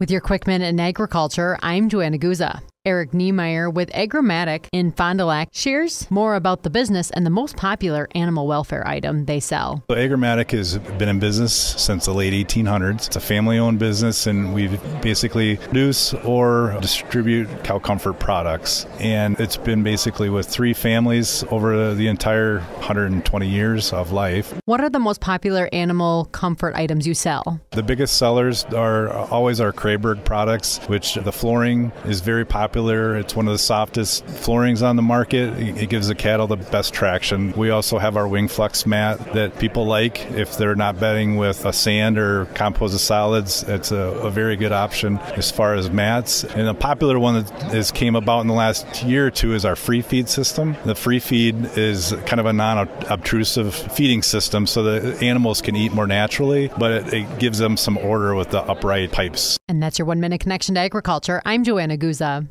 With your quick minute in agriculture, I'm Joanna Guza. Eric Niemeyer with Agromatic in Fond du Lac shares more about the business and the most popular animal welfare item they sell. So Agromatic has been in business since the late 1800s. It's a family-owned business, and we basically produce or distribute cow comfort products. And it's been basically with three families over the entire 120 years of life. What are the most popular animal comfort items you sell? The biggest sellers are always our Kraiburg products, which the flooring is very popular popular. It's one of the softest floorings on the market. It gives the cattle the best traction. We also have our wing flex mat that people like if they're not bedding with a sand or composite solids. It's a, a very good option as far as mats. And a popular one that has came about in the last year or two is our free feed system. The free feed is kind of a non-obtrusive feeding system so the animals can eat more naturally, but it, it gives them some order with the upright pipes. And that's your one minute connection to agriculture. I'm Joanna Guza.